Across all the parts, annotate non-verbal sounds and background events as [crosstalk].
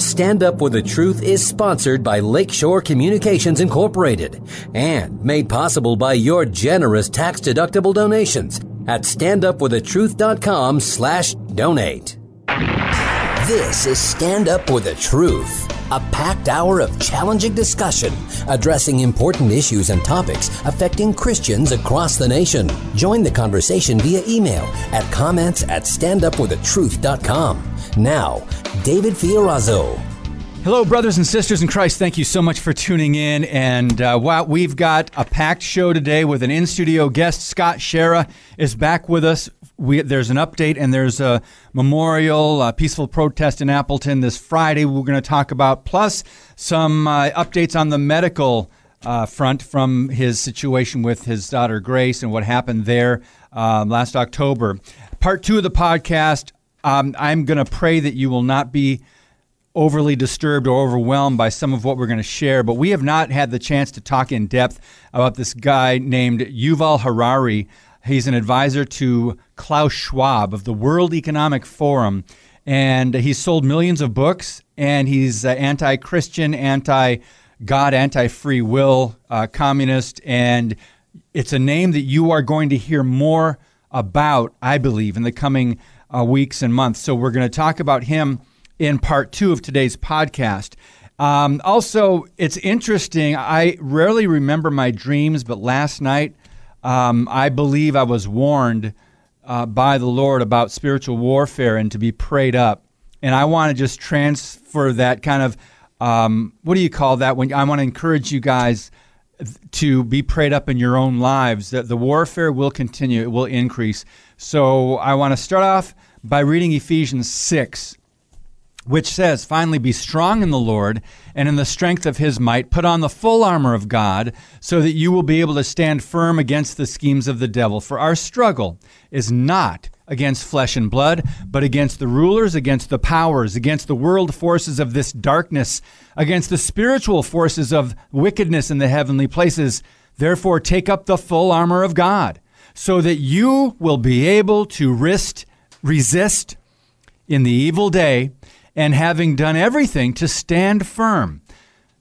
Stand Up for the Truth is sponsored by Lakeshore Communications Incorporated and made possible by your generous tax-deductible donations at standupforthetruth.com slash donate. This is Stand Up for the Truth, a packed hour of challenging discussion addressing important issues and topics affecting Christians across the nation. Join the conversation via email at comments at standupforthetruth.com. Now, David Fiorazo. Hello, brothers and sisters in Christ. Thank you so much for tuning in. And uh, wow, we've got a packed show today with an in studio guest. Scott Schara is back with us we, there's an update and there's a memorial, a peaceful protest in Appleton this Friday. We're going to talk about plus some uh, updates on the medical uh, front from his situation with his daughter Grace and what happened there um, last October. Part two of the podcast. Um, I'm going to pray that you will not be overly disturbed or overwhelmed by some of what we're going to share, but we have not had the chance to talk in depth about this guy named Yuval Harari. He's an advisor to Klaus Schwab of the World Economic Forum, and he's sold millions of books. And he's uh, anti-Christian, anti-God, anti-free will, uh, communist, and it's a name that you are going to hear more about, I believe, in the coming uh, weeks and months. So we're going to talk about him in part two of today's podcast. Um, also, it's interesting. I rarely remember my dreams, but last night um, I believe I was warned uh, by the Lord about spiritual warfare and to be prayed up. And I want to just transfer that kind of um, what do you call that? When I want to encourage you guys to be prayed up in your own lives, that the warfare will continue, it will increase. So I want to start off by reading Ephesians 6 which says, Finally, be strong in the Lord and in the strength of his might. Put on the full armor of God so that you will be able to stand firm against the schemes of the devil. For our struggle is not against flesh and blood, but against the rulers, against the powers, against the world forces of this darkness, against the spiritual forces of wickedness in the heavenly places. Therefore, take up the full armor of God so that you will be able to resist, resist in the evil day and having done everything to stand firm.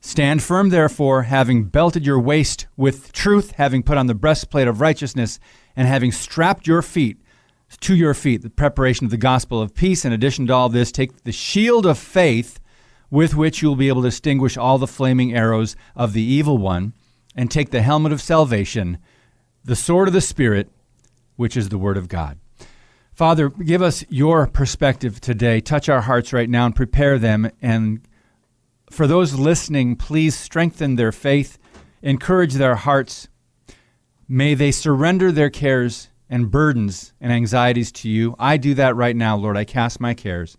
Stand firm, therefore, having belted your waist with truth, having put on the breastplate of righteousness, and having strapped your feet to your feet the preparation of the gospel of peace. In addition to all this, take the shield of faith with which you will be able to extinguish all the flaming arrows of the evil one, and take the helmet of salvation, the sword of the Spirit, which is the word of God. Father, give us your perspective today. Touch our hearts right now and prepare them. And for those listening, please strengthen their faith, encourage their hearts. May they surrender their cares and burdens and anxieties to you. I do that right now, Lord. I cast my cares.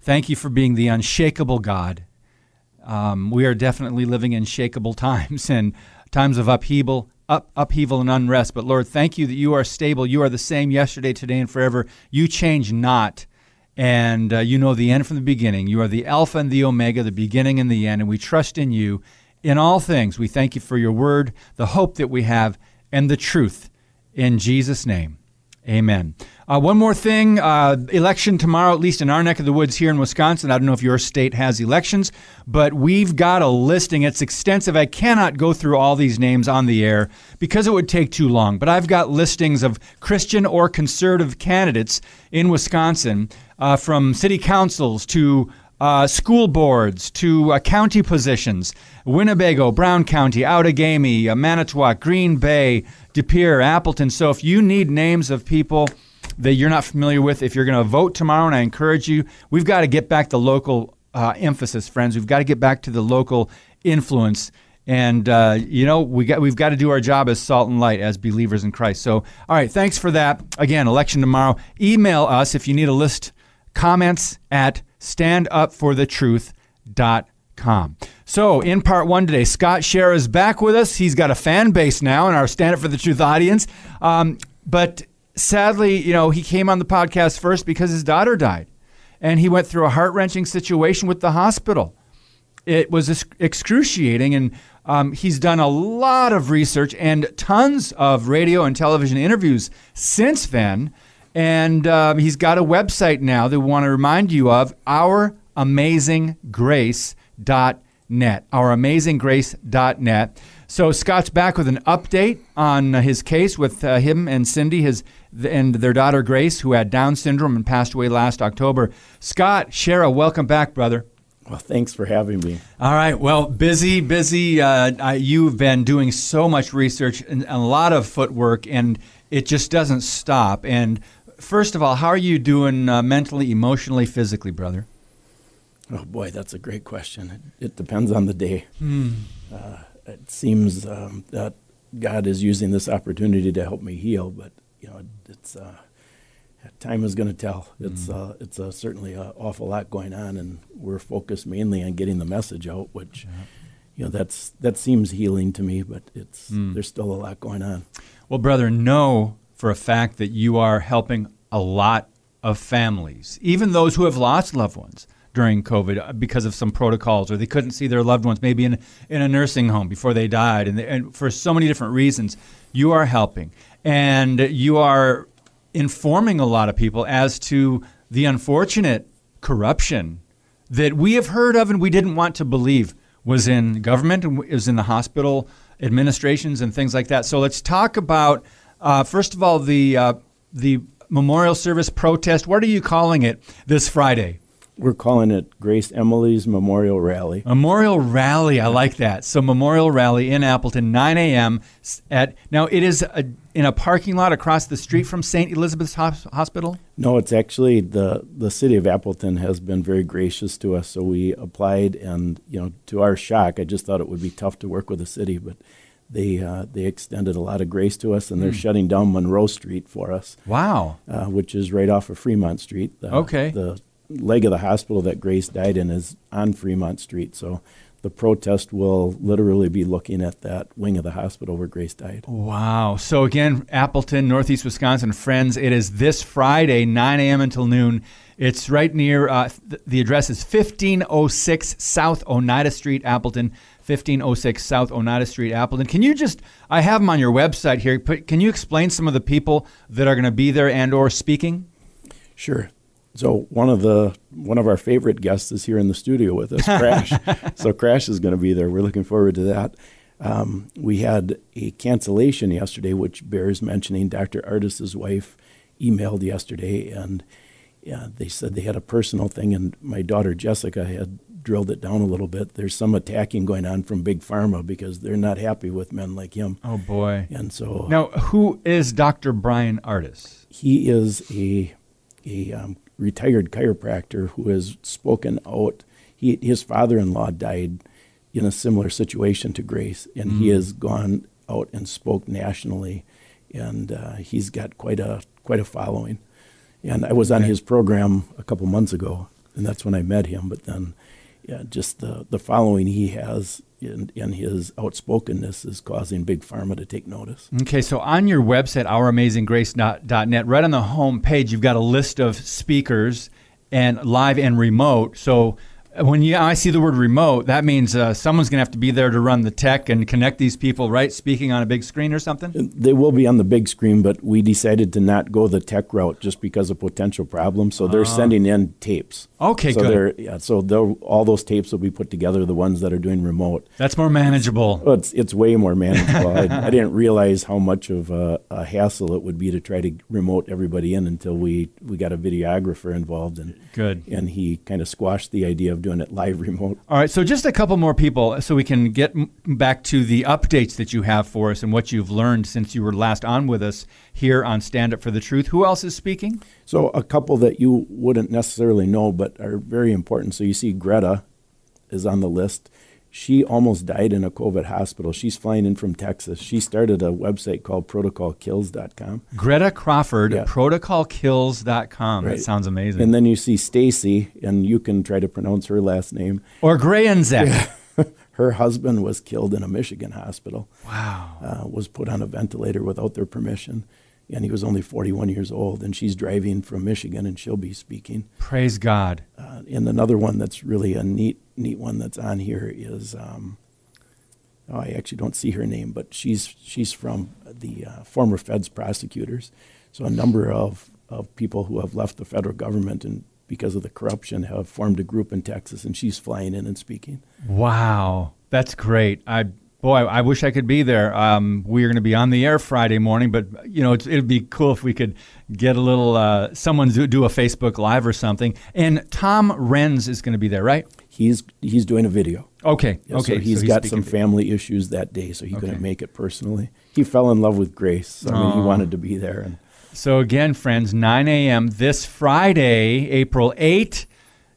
Thank you for being the unshakable God. Um, we are definitely living in shakable [laughs] times and times of upheaval, up, upheaval and unrest. But Lord, thank you that you are stable. You are the same yesterday, today, and forever. You change not. And uh, you know the end from the beginning. You are the Alpha and the Omega, the beginning and the end. And we trust in you in all things. We thank you for your word, the hope that we have, and the truth. In Jesus' name, amen. Uh, one more thing uh, election tomorrow, at least in our neck of the woods here in Wisconsin. I don't know if your state has elections, but we've got a listing. It's extensive. I cannot go through all these names on the air because it would take too long. But I've got listings of Christian or conservative candidates in Wisconsin uh, from city councils to uh, school boards to uh, county positions Winnebago, Brown County, Outagamie, uh, Manitowoc, Green Bay, De Pere, Appleton. So if you need names of people, that you're not familiar with, if you're going to vote tomorrow, and I encourage you, we've got to get back the local uh, emphasis, friends. We've got to get back to the local influence. And uh, you know we got we've got to do our job as salt and light as believers in Christ. So, all right, thanks for that. Again, election tomorrow. Email us if you need a list. Comments at standupforthetruth.com. So, in part one today, Scott Schara is back with us. He's got a fan base now in our Stand Up for the Truth audience. Um, but sadly, you know, he came on the podcast first because his daughter died. And he went through a heart wrenching situation with the hospital. It was excruciating. And um, he's done a lot of research and tons of radio and television interviews since then. And um, he's got a website now that we want to remind you of, Our ouramazinggrace.net. Ouramazinggrace.net. So Scott's back with an update on his case with uh, him and Cindy, his and their daughter Grace, who had Down syndrome and passed away last October. Scott, Schara, welcome back, brother. Well, thanks for having me. All right. Well, busy, busy. Uh, you've been doing so much research and a lot of footwork, and it just doesn't stop. And first of all, how are you doing uh, mentally, emotionally, physically, brother? Oh boy, that's a great question. It, it depends on the day. Hmm. Uh, it seems um, that God is using this opportunity to help me heal, but you know, it's uh, time is going to tell. It's mm. uh, it's uh, certainly an awful lot going on, and we're focused mainly on getting the message out, which. Yeah. You know that's that seems healing to me, but it's mm. there's still a lot going on. Well, brother, know for a fact that you are helping a lot of families, even those who have lost loved ones during COVID uh, because of some protocols, or they couldn't see their loved ones maybe in, in a nursing home before they died, and, they, and for so many different reasons, you are helping, and you are informing a lot of people as to the unfortunate corruption that we have heard of and we didn't want to believe was in government and was in the hospital administrations and things like that. So let's talk about uh, first of all the uh, the memorial service protest. What are you calling it this Friday? We're calling it Grace Emily's Memorial Rally. Memorial Rally, I like that. So Memorial Rally in Appleton, 9 a.m. At now it is a, in a parking lot across the street from St. Elizabeth's Hospital. No, it's actually the the city of Appleton has been very gracious to us. So we applied, and you know, to our shock, I just thought it would be tough to work with the city, but they uh, they extended a lot of grace to us, and they're mm. shutting down Monroe Street for us. Wow, uh, which is right off of Fremont Street. The, okay, the leg of the hospital that Grace died in is on Fremont Street. So the protest will literally be looking at that wing of the hospital where Grace died. Wow. So again, Appleton, Northeast Wisconsin, friends, it is this Friday, 9 a.m. until noon. It's right near, uh, th- the address is 1506 South Oneida Street, Appleton. 1506 South Oneida Street, Appleton. Can you just, I have them on your website here, but can you explain some of the people that are going to be there and or speaking? Sure. So one of the one of our favorite guests is here in the studio with us, [laughs] Crash. so Crash is going to be there. We're looking forward to that. Um, we had a cancellation yesterday, which bears mentioning. Dr. Ardis's wife emailed yesterday, and yeah, they said they had a personal thing, and my daughter Jessica had drilled it down a little bit. There's some attacking going on from big pharma because they're not happy with men like him. Oh boy! And so now, who is Dr. Bryan Ardis? He is a a um, retired chiropractor who has spoken out. He, his father-in-law died in a similar situation to Grace, and mm. he has gone out and spoke nationally, and uh, he's got quite a quite a following. And I was okay. on his program a couple months ago, and that's when I met him. But then, yeah, just the the following he has in, and his outspokenness is causing big pharma to take notice. Okay, so on your website, ouramazinggrace.net, right on the home page, you've got a list of speakers and live and remote. So when you I see the word remote, that means uh, someone's going to have to be there to run the tech and connect these people, right? Speaking on a big screen or something. They will be on the big screen, but we decided to not go the tech route just because of potential problems. So they're uh, sending in tapes. Okay, so good. Yeah, so all those tapes will be put together. The ones that are doing remote. That's more manageable. Well, it's it's way more manageable. I, I, didn't realize how much of a, a, hassle it would be to try to remote everybody in until we we got a videographer involved and good. And he kind of squashed the idea of doing it live remote. All right, so just a couple more people, so we can get back to the updates that you have for us and what you've learned since you were last on with us here on Stand Up for the Truth. Who else is speaking? So, a couple that you wouldn't necessarily know but are very important. So, you see Greta is on the list. She almost died in a COVID hospital. She's flying in from Texas. She started a website called protocolkills.com. Greta Crawford, yeah. protocolkills.com. Right. That sounds amazing. And then you see Stacy, and you can try to pronounce her last name. Or Grayanzek. Yeah. [laughs] her husband was killed in a Michigan hospital. Wow. Uh, was put on a ventilator without their permission and he was only 41 years old. And she's driving from Michigan, and she'll be speaking. Praise God. Uh, and another one that's really a neat, neat one that's on here is, um, oh, I actually don't see her name, but she's she's from the uh, former Feds prosecutors. So a number of of people who have left the federal government and because of the corruption, have formed a group in Texas, and she's flying in and speaking. Wow, that's great. I boy, I wish I could be there. Um, we're going to be on the air Friday morning, but you know, it'd be cool if we could get a little uh, someone do, do a Facebook Live or something. And Tom Renz is going to be there, right? He's he's doing a video. Okay, Yeah, okay. So he's so got some family issues that day, so he Okay. couldn't make it personally. He fell in love with Grace. I mean, he wanted to be there, and So again, friends, 9 a.m. this Friday, April 8,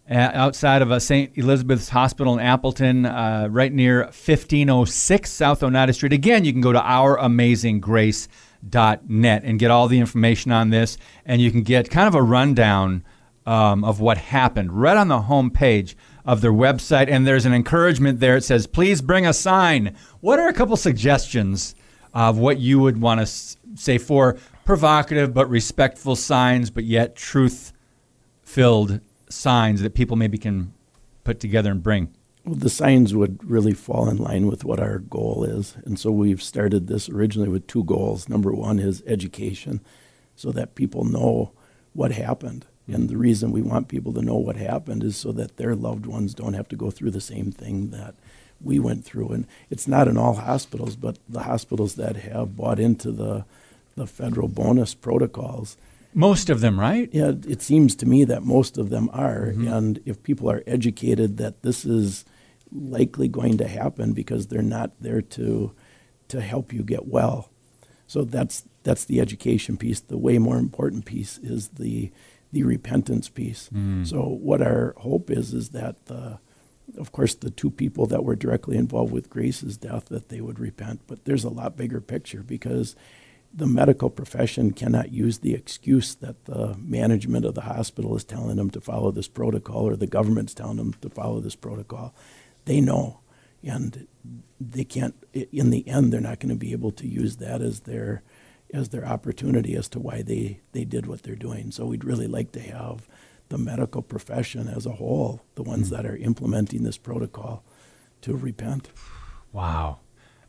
uh, outside of uh, St. Elizabeth's Hospital in Appleton, uh, right near 1506 South Oneida Street. Again, you can go to ouramazinggrace.net and get all the information on this, and you can get kind of a rundown um, of what happened right on the home page of their website. And there's an encouragement there. It says, "Please bring a sign." What are a couple suggestions? of what you would want to say for provocative but respectful signs, but yet truth filled signs that people maybe can put together and bring. well, the signs would really fall in line with what our goal is. And so we've started this originally with two goals. Number one is education, so that people know what happened. And the reason we want people to know what happened is so that their loved ones don't have to go through the same thing that we went through. And it's not in all hospitals, but the hospitals that have bought into the the federal bonus protocols, Most of them, right? yeah, it seems to me that most of them are. Mm-hmm. And if people are educated that this is likely going to happen because they're not there to to help you get well. So that's that's the education piece. The way more important piece is the the repentance piece. Mm. So what our hope is is that the of course the two people that were directly involved with Grace's death that they would repent, but there's a lot bigger picture because the medical profession cannot use the excuse that the management of the hospital is telling them to follow this protocol or the government's telling them to follow this protocol. They know, and they can't. In the end, they're not going to be able to use that as their as their opportunity as to why they they did what they're doing. So we'd really like to have the medical profession as a whole, the ones hmm. that are implementing this protocol, to repent. Wow.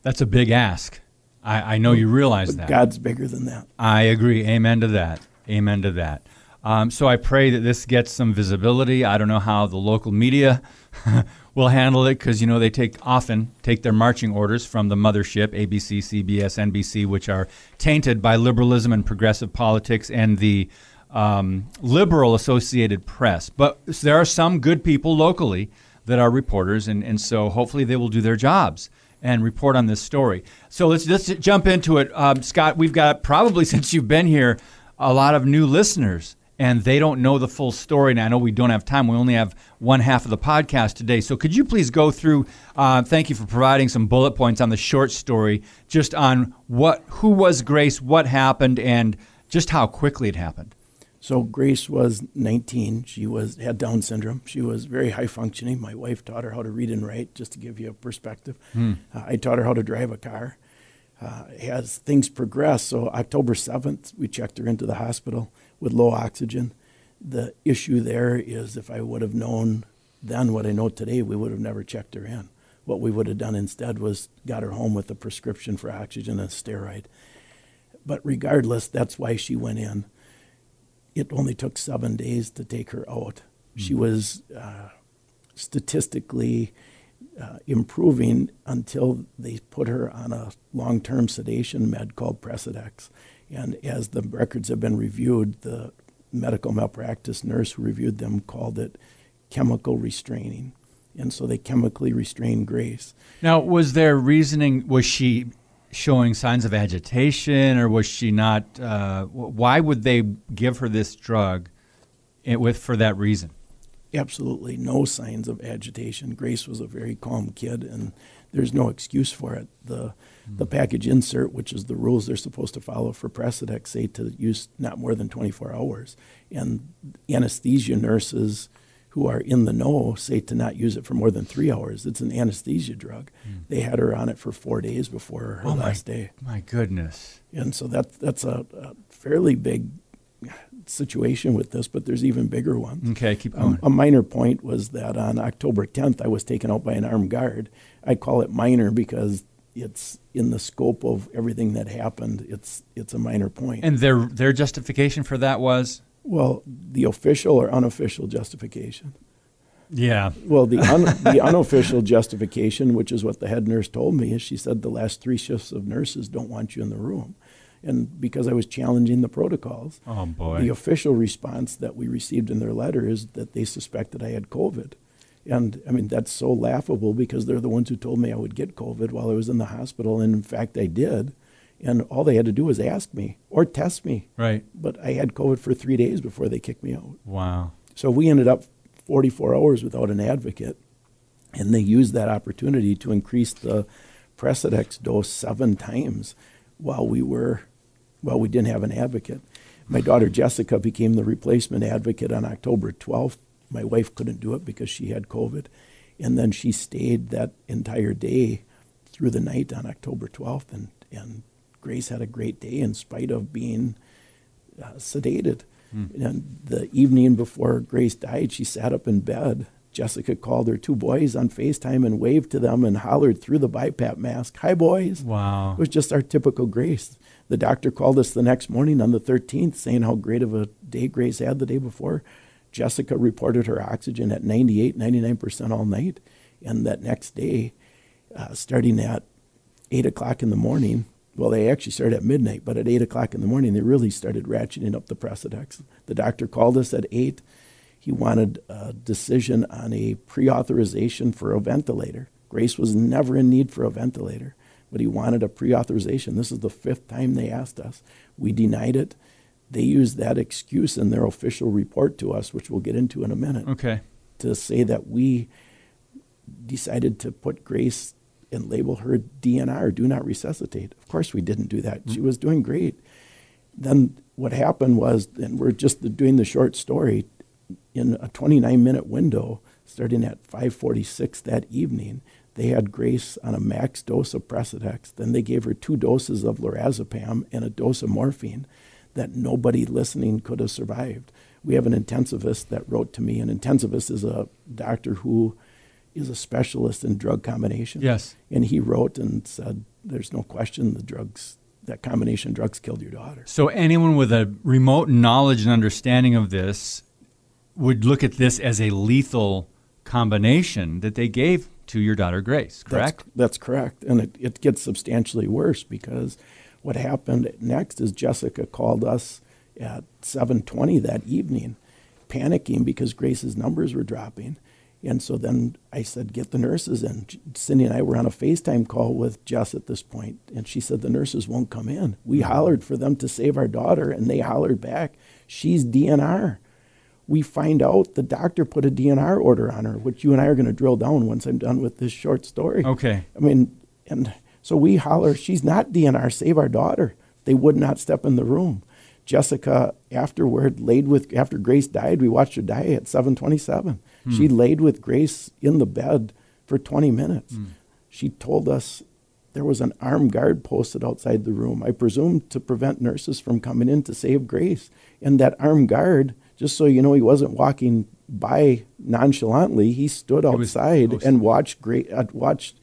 That's a big ask. I, I know you realize But that. God's bigger than that. I agree. Amen to that. Amen to that. Um, so I pray that this gets some visibility. I don't know how the local media [laughs] will handle it because you know they take often take their marching orders from the mothership ABC, CBS, NBC, which are tainted by liberalism and progressive politics and the um, liberal Associated Press. But there are some good people locally that are reporters, and, and so hopefully they will do their jobs and report on this story. So let's let's jump into it, um, Scott. We've got probably [laughs] since you've been here a lot of new listeners, and they don't know the full story. And I know we don't have time; we only have one half of the podcast today. So could you please go through? Uh, thank you for providing some bullet points on the short story, just on what who was Grace, what happened, and just how quickly it happened. So Grace was 19. She was had Down syndrome. She was very high functioning. My wife taught her how to read and write, just to give you a perspective. Uh, I taught her how to drive a car. Uh, as things progressed, so October 7th, we checked her into the hospital with low oxygen. The issue there is if I would have known then what I know today, we would have never checked her in. What we would have done instead was got her home with a prescription for oxygen and a steroid. But regardless, that's why she went in it only took seven days to take her out. She was uh, statistically uh, improving until they put her on a long term sedation med called Precedex. And as the records have been reviewed, the medical malpractice nurse who reviewed them called it chemical restraining. And so they chemically restrained Grace. Now, was there reasoning? Was she showing signs of agitation, or was she not? Uh, why would they give her this drug, with for that reason? absolutely no signs of agitation. Grace was a very calm kid, and there's no excuse for it. The the package insert, which is the rules they're supposed to follow for Precedex, say to use not more than 24 hours, and anesthesia nurses who are in the know say to not use it for more than three hours. It's an anesthesia drug. They had her on it for four days before her Oh, my- last day, My goodness. and so that that's a, a fairly big situation with this. But there's even bigger ones. Okay, keep Um, going. a minor point was that on October 10th, I was taken out by an armed guard. I call it minor because it's in the scope of everything that happened. It's it's a minor point. and their their justification for that was Well, the official or unofficial justification? Yeah. Well, the, un, [laughs] the unofficial justification, which is what the head nurse told me, is she said the last three shifts of nurses don't want you in the room. And because I was challenging the protocols, Oh boy. the official response that we received in their letter is that they suspected I had COVID. And I mean, that's so laughable because they're the ones who told me I would get COVID while I was in the hospital. And in fact, I did. And all they had to do was ask me or test me. right. But I had COVID for three days before they kicked me out. Wow. So we ended up 44 hours without an advocate. And they used that opportunity to increase the Precedex dose seven times while we were, while we didn't have an advocate. My daughter Jessica became the replacement advocate on October 12th. My wife couldn't do it because she had COVID. And then she stayed that entire day through the night on October 12th. And, and Grace had a great day in spite of being uh, sedated. And the evening before Grace died, she sat up in bed. Jessica called her two boys on FaceTime and waved to them and hollered through the BiPAP mask, Hi, boys. Wow. It was just our typical Grace. The doctor called us the next morning on the 13th saying how great of a day Grace had the day before. Jessica reported her oxygen at 98, 99% all night. And that next day, uh, starting at 8 o'clock in the morning, well, they actually started at midnight, but at 8 o'clock in the morning, they really started ratcheting up the Precedex. The doctor called us at 8. He wanted a decision on a pre authorization for a ventilator. Grace was never in need for a ventilator, but he wanted a pre authorization. This is the fifth time they asked us. We denied it. They used that excuse in their official report to us, which we'll get into in a minute Okay. to say that we decided to put Grace and label her DNR, do not resuscitate. Of course, we didn't do that. Mm-hmm. She was doing great. Then what happened was, and we're just doing the short story, in a 29 minute window, starting at 5:46 that evening, they had Grace on a max dose of Precedex. Then they gave her two doses of lorazepam and a dose of morphine that nobody listening could have survived. We have an intensivist that wrote to me. An intensivist is a doctor who is a specialist in drug combinations. Yes. And he wrote and said, "There's no question the drugs, that combination of drugs, killed your daughter." So anyone with a remote knowledge and understanding of this would look at this as a lethal combination that they gave to your daughter Grace, correct? That's, that's correct. And it, it gets substantially worse because what happened next is Jessica called us at 7:20 that evening, panicking because Grace's numbers were dropping. And so then I said, "Get the nurses in." Cindy and I were on a FaceTime call with Jess at this point, and she said the nurses won't come in. We mm-hmm. hollered for them to save our daughter, and they hollered back, "She's DNR." we find out the doctor put a DNR order on her, which you and I are going to drill down once I'm done with this short story. Okay. I mean, and so we holler, she's not DNR, save our daughter. They would not step in the room. Jessica, afterward, laid with, after Grace died, we watched her die at 727. She laid with Grace in the bed for 20 minutes. She told us there was an armed guard posted outside the room, I presume to prevent nurses from coming in to save Grace. And that armed guard, just so you know, he wasn't walking by nonchalantly. He stood outside and watched Gra- uh, watched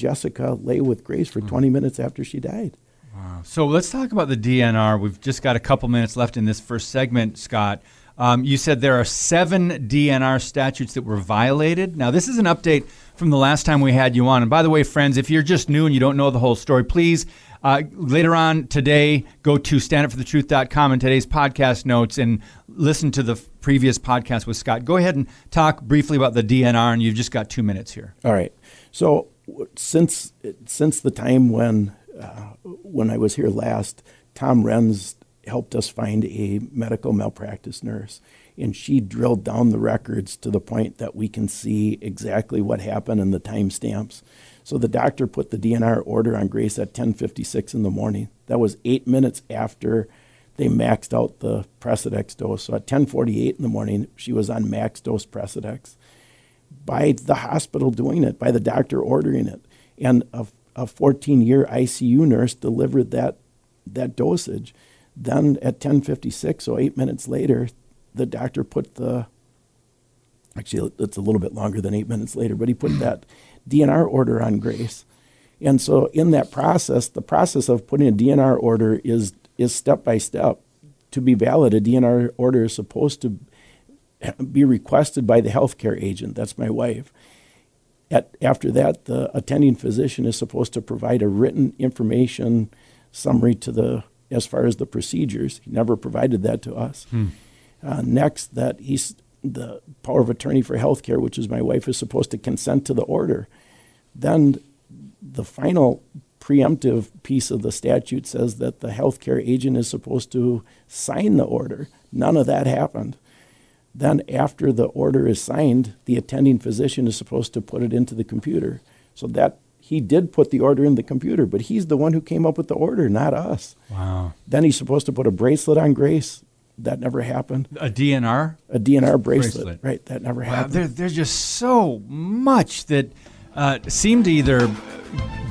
Jessica lay with Grace for 20 minutes after she died. Wow. So let's talk about the DNR. We've just got a couple minutes left in this first segment, Scott. Um, you said there are seven DNR statutes that were violated. Now, this is an update from the last time we had you on. And by the way, friends, if you're just new and you don't know the whole story, please uh, later on today go to standupforthetruth.com and today's podcast notes and listen to the f- previous podcast with Scott. Go ahead and talk briefly about the DNR, and you've just got two minutes here. All right. So since since the time when uh, when I was here last, Tom Renz helped us find a medical malpractice nurse, and she drilled down the records to the point that we can see exactly what happened and the timestamps. So the doctor put the DNR order on Grace at 10:56 in the morning. That was eight minutes after they maxed out the Precedex dose. So at 10:48 in the morning, she was on max dose Precedex by the hospital doing it, by the doctor ordering it. And a, a 14 year ICU nurse delivered that, that dosage. Then at 10:56, so eight minutes later, the doctor put the actually it's a little bit longer than eight minutes later, but he put that DNR order on Grace. And so in that process, the process of putting a DNR order is is step by step. to be valid, a DNR order is supposed to be requested by the healthcare agent. That's my wife. At, after that, the attending physician is supposed to provide a written information summary to the as far as the procedures. He never provided that to us. Hmm. Uh, next, that he's the power of attorney for healthcare, which is my wife, is supposed to consent to the order. Then the final preemptive piece of the statute says that the healthcare agent is supposed to sign the order. None of that happened. Then, after the order is signed, the attending physician is supposed to put it into the computer. So that he did put the order in the computer, but he's the one who came up with the order, not us. Wow. Then he's supposed to put a bracelet on Grace. That never happened. A DNR? A DNR bracelet. bracelet. Right. That never wow. happened. There, there's just so much that uh, seemed to either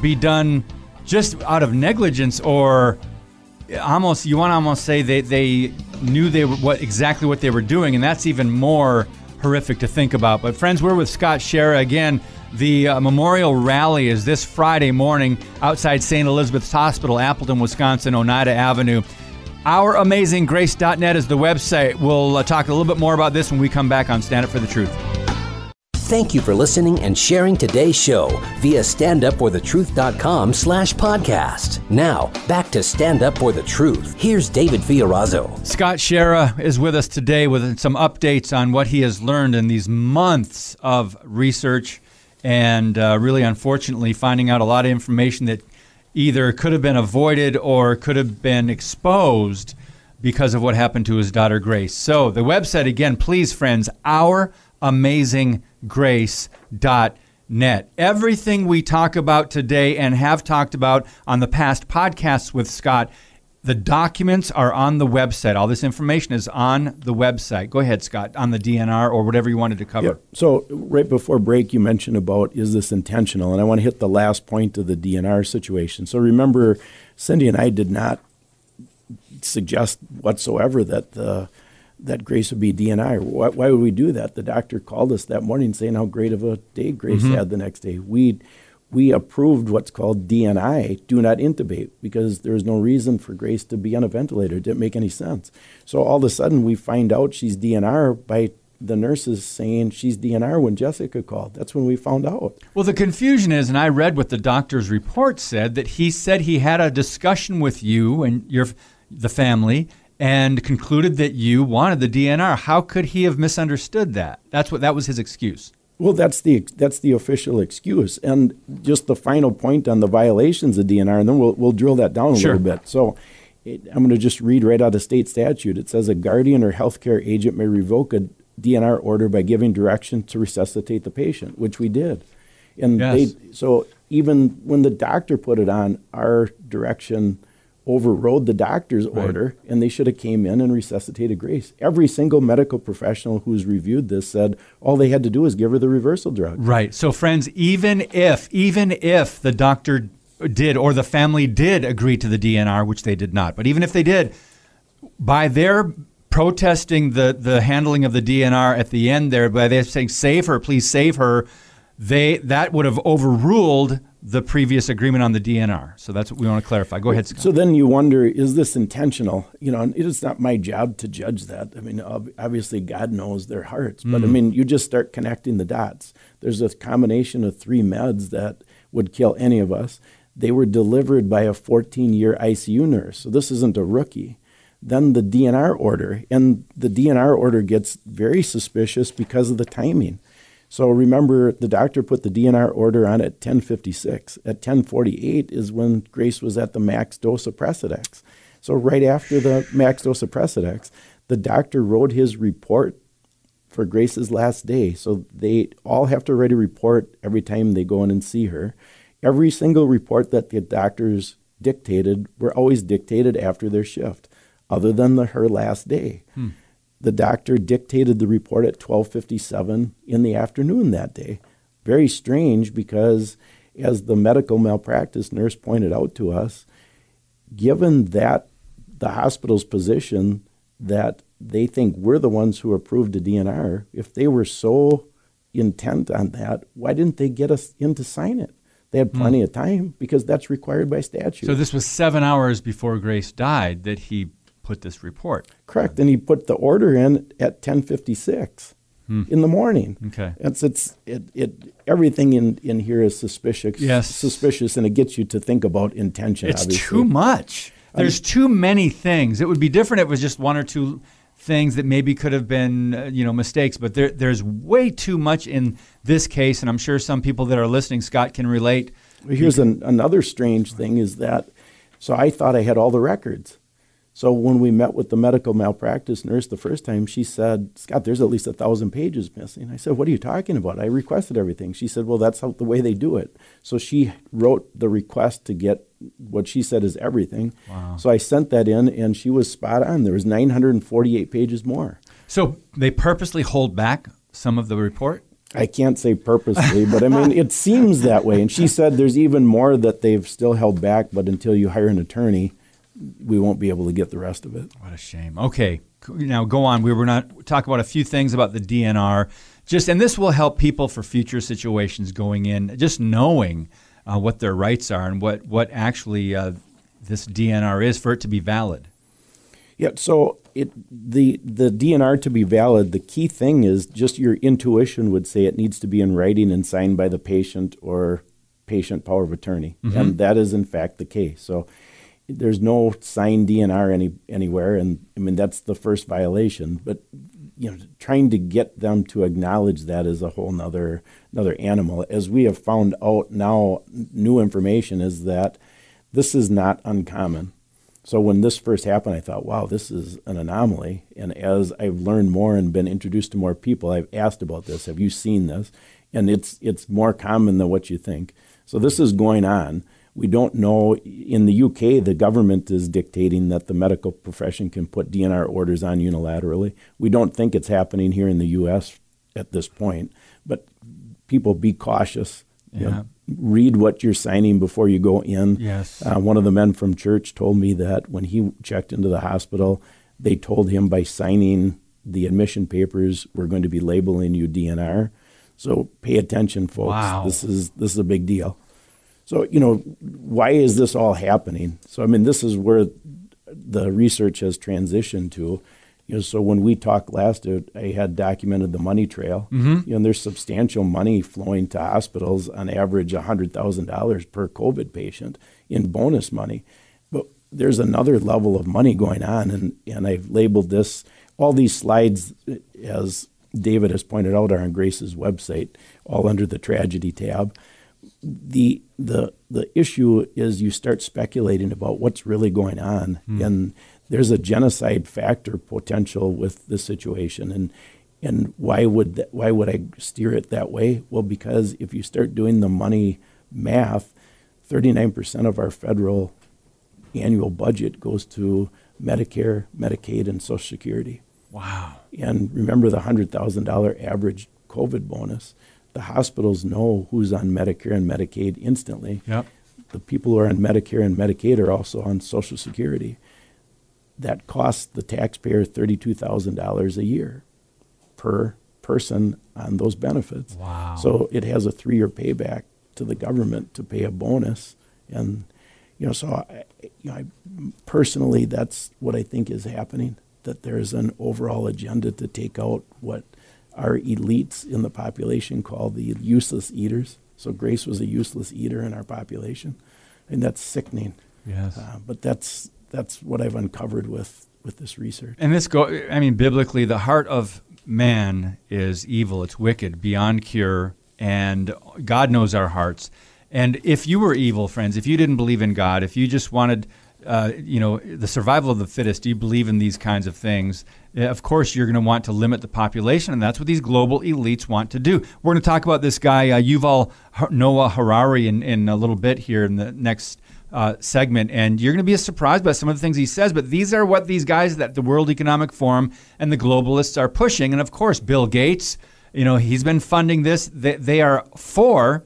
be done just out of negligence or almost you want to almost say they, they knew they were what exactly what they were doing and that's even more horrific to think about. But friends we're with scott schara again. The uh, memorial rally is this friday morning outside st elizabeth's hospital appleton wisconsin oneida avenue. Ouramazinggrace.net is the website. We'll uh, talk a little bit more about this when we come back on stand up for the truth Thank you for listening and sharing today's show via standupforthetruth.com slash podcast. Now, back to Stand Up For The Truth. Here's David Fiorazo. Scott Schara is with us today with some updates on what he has learned in these months of research and uh, really, unfortunately, finding out a lot of information that either could have been avoided or could have been exposed because of what happened to his daughter Grace. So, the website again, please, friends, our amazing grace.net. Everything we talk about today and have talked about on the past podcasts with Scott, the documents are on the website. All this information is on the website. Go ahead, Scott, on the DNR or whatever you wanted to cover. Yeah. So, right before break, you mentioned about is this intentional? And I want to hit the last point of the DNR situation. So, remember, Cindy and I did not suggest whatsoever that the that Grace would be DNI. Why, why, would we do that? The doctor called us that morning saying how great of a day Grace mm-hmm. had the next day. We we approved what's called DNI, do not intubate, because there was no reason for Grace to be on a ventilator. It didn't make any sense. So all of a sudden we find out she's DNR by the nurses saying she's DNR when Jessica called. That's when we found out. Well, the confusion is, and I read what the doctor's report said, that he said he had a discussion with you and your the family and concluded that you wanted the DNR. How could he have misunderstood that? That's what that was his excuse. Well, that's the that's the official excuse, and just the final point on the violations of DNR, and then we'll we'll drill that down a sure. little bit. So, it, I'm going to just read right out of state statute. It says a guardian or healthcare agent may revoke a DNR order by giving direction to resuscitate the patient, which we did, and yes. they so even when the doctor put it on, our direction overrode the doctor's right. order and they should have came in and resuscitated grace. Every single medical professional who's reviewed this said all they had to do was give her the reversal drug. Right. So friends even if even if the doctor did or the family did agree to the dnr which they did not but even if they did by their protesting the the handling of the dnr at the end there by they saying save her please save her they that would have overruled the previous agreement on the DNR. So that's what we want to clarify. Go ahead, Scott. So then you wonder, is this intentional? You know, it is not my job to judge that. I mean, obviously God knows their hearts, but mm. I mean, you just start connecting the dots. There's a combination of three meds that would kill any of us. They were delivered by a 14 year ICU nurse. So this isn't a rookie. Then the DNR order, and the DNR order gets very suspicious because of the timing. So remember, the doctor put the DNR order on at 1056. At 1048 is when Grace was at the max dose of Precedex. So right after the max dose of Precedex, the doctor wrote his report for Grace's last day. So they all have to write a report every time they go in and see her. Every single report that the doctors dictated were always dictated after their shift, other than the, her last day. Hmm. The doctor dictated the report at 12:57 in the afternoon that day. Very strange because as the medical malpractice nurse pointed out to us, given that the hospital's position that they think we're the ones who approved the DNR, if they were so intent on that, why didn't they get us in to sign it? They had plenty mm. of time because that's required by statute. So this was seven hours before Grace died that he put this report. Correct. And he put the order in at 1056 in the morning. Hmm. Okay. It's, it's, it, it, everything in, in here is suspicious, Yes. suspicious, and it gets you to think about intention, It's obviously. too much. There's too many things. It would be different if it was just one or two things that maybe could have been, uh, you know, mistakes. But there, there's way too much in this case, and I'm sure some people that are listening, Scott, can relate. Here's an, another strange thing is that, so I thought I had all the records. So when we met with the medical malpractice nurse the first time, she said, Scott, there's at least a thousand pages missing. I said, What are you talking about? I requested everything. She said, Well, that's how, the way they do it. So she wrote the request to get what she said is everything. Wow. So I sent that in, and she was spot on. There was 948 pages more. So they purposely hold back some of the report. I can't say purposely, but I mean, it seems that way. And she said there's even more that they've still held back, but until you hire an attorney, we won't be able to get the rest of it. What a shame. Okay, now go on. We were not talk about a few things about the DNR. Just and this will help people for future situations going in. Just knowing uh, what their rights are and what what actually uh, this DNR is for it to be valid. Yeah, so it the the DNR to be valid, the key thing is just your intuition would say it needs to be in writing and signed by the patient or patient power of attorney, and that is in fact the case. So there's no signed DNR any anywhere, and I mean that's the first violation. But you know, trying to get them to acknowledge that is a whole nother another animal. As we have found out now, new information is that this is not uncommon. So when this first happened, I thought, wow, this is an anomaly. And as I've learned more and been introduced to more people, I've asked about this. Have you seen this? And it's it's more common than what you think. So this is going on. We don't know. In the UK, the government is dictating that the medical profession can put DNR orders on unilaterally. We don't think it's happening here in the U.S. at this point. But people be cautious. You know, read what you're signing before you go in. Yes. Uh, one of the men from church told me that when he checked into the hospital, they told him by signing the admission papers, we're going to be labeling you DNR. So pay attention, folks. Wow. This is this is a big deal. So you know, why is this all happening? So I mean, this is where the research has transitioned to. You know, so when we talked last, I had documented the money trail. Mm-hmm. You know, there's substantial money flowing to hospitals on average hundred thousand dollars per COVID patient in bonus money. But there's another level of money going on, and and I've labeled this. All these slides, as David has pointed out, are on Grace's website, all under the tragedy tab the the the issue is you start speculating about what's really going on, hmm. and there's a genocide factor potential with this situation, and and why would that, why would I steer it that way? Well, because if you start doing the money math, 39% of our federal annual budget goes to Medicare, Medicaid, and Social Security. Wow. And remember the $100,000 average COVID bonus. The hospitals know who's on Medicare and Medicaid instantly. Yep. The people who are on Medicare and Medicaid are also on Social Security. That costs the taxpayer $32,000 a year per person on those benefits. Wow. So it has a three year payback to the government to pay a bonus. And, you know, so I, you know, I, personally, that's what I think is happening that there's an overall agenda to take out what our elites in the population called the useless eaters. So Grace was a useless eater in our population, and that's sickening. Yes. Uh, but that's that's what I've uncovered with with this research. And this go I mean biblically the heart of man is evil, it's wicked, beyond cure, and God knows our hearts. And if you were evil, friends, if you didn't believe in God, if you just wanted uh, you know, the survival of the fittest, do you believe in these kinds of things? Of course, you're going to want to limit the population, and that's what these global elites want to do. We're going to talk about this guy, uh, Yuval Noah Harari, in, in a little bit here in the next uh, segment, and you're going to be surprised by some of the things he says. But these are what these guys that the World Economic Forum and the globalists are pushing, and of course, Bill Gates. You know, he's been funding this. They, they are for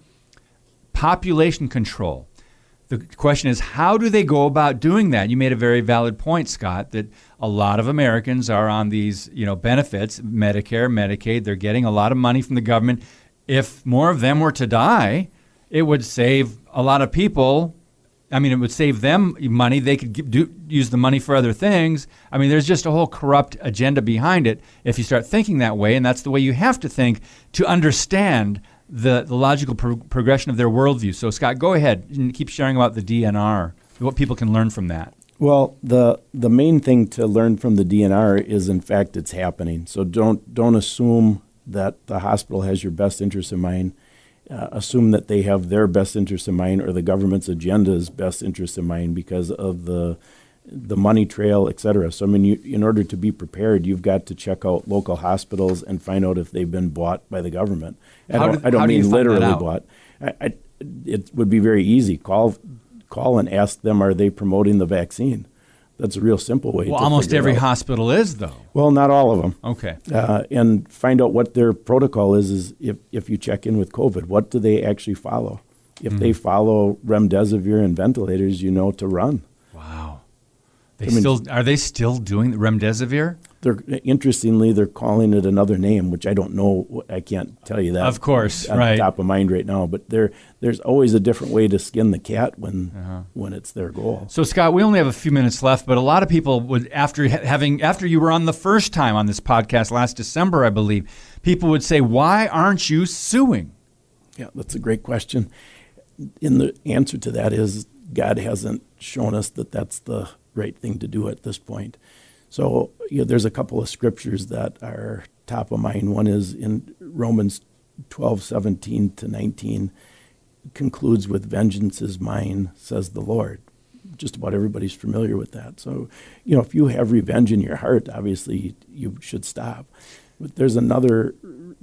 population control. The question is, how do they go about doing that? You made a very valid point, Scott, that a lot of Americans are on these, you know, benefits, Medicare, Medicaid. They're getting a lot of money from the government. If more of them were to die, it would save a lot of people I mean, it would save them money. They could do, use the money for other things. I mean, there's just a whole corrupt agenda behind it if you start thinking that way, and that's the way you have to think to understand the, the logical pro- progression of their worldview. So, Scott, go ahead and keep sharing about the DNR, what people can learn from that. Well, the the main thing to learn from the DNR is, in fact, it's happening. So don't don't assume that the hospital has your best interest in mind. Uh, assume that they have their best interest in mind or the government's agenda's best interest in mind because of the the money trail, et cetera. So, I mean, you, in order to be prepared, you've got to check out local hospitals and find out if they've been bought by the government. I How don't, do- I don't do mean find literally bought. I, I, it would be very easy. Call, call and ask them, are they promoting the vaccine? That's a real simple way. Well, to almost every out. hospital is, though. Well, not all of them. Okay. Uh, and find out what their protocol is. Is if, if you check in with COVID, what do they actually follow? If Mm-hmm. they follow remdesivir and ventilators, you know to run. Wow. They I mean- still are they still doing the remdesivir? They're interestingly they're calling it another name, which I don't know. I can't tell you that. Of course, on right. top of mind right now. But there, there's always a different way to skin the cat when Uh-huh. when it's their goal. So Scott, we only have a few minutes left, but a lot of people would after having after you were on the first time on this podcast last December, I believe, people would say, "Why aren't you suing?" Yeah, that's a great question. And the answer to that is God hasn't shown us that that's the right thing to do at this point. So you know, there's a couple of scriptures that are top of mind. One is in Romans 12, 17 to 19, concludes with vengeance is mine, says the Lord. Just about everybody's familiar with that. So, you know, if you have revenge in your heart, obviously you should stop. But there's another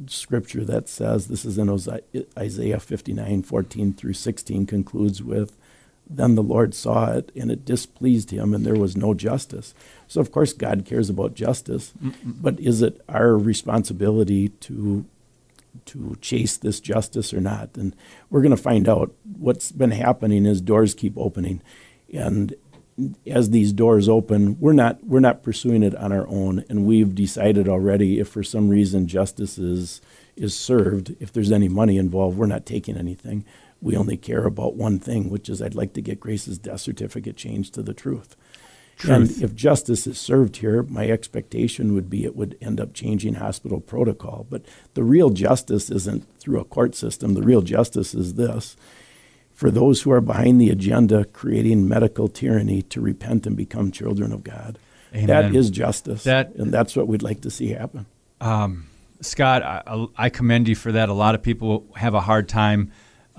scripture that says, this is in Isaiah 59, 14 through 16, concludes with, Then the Lord saw it, and it displeased him, and there was no justice. So, of course, God cares about justice, but is it our responsibility to to chase this justice or not. And we're going to find out. What's been happening is doors keep opening, and as these doors open, we're not we're not pursuing it on our own. And we've decided already if for some reason justice is is served, if there's any money involved, we're not taking anything. We only care about one thing, which is I'd like to get Grace's death certificate changed to the truth. And if justice is served here, my expectation would be it would end up changing hospital protocol. But the real justice isn't through a court system. The real justice is this for those who are behind the agenda creating medical tyranny to repent and become children of God. Amen. That is justice. That- and that's what we'd like to see happen. Um, Scott, I, I commend you for that. A lot of people have a hard time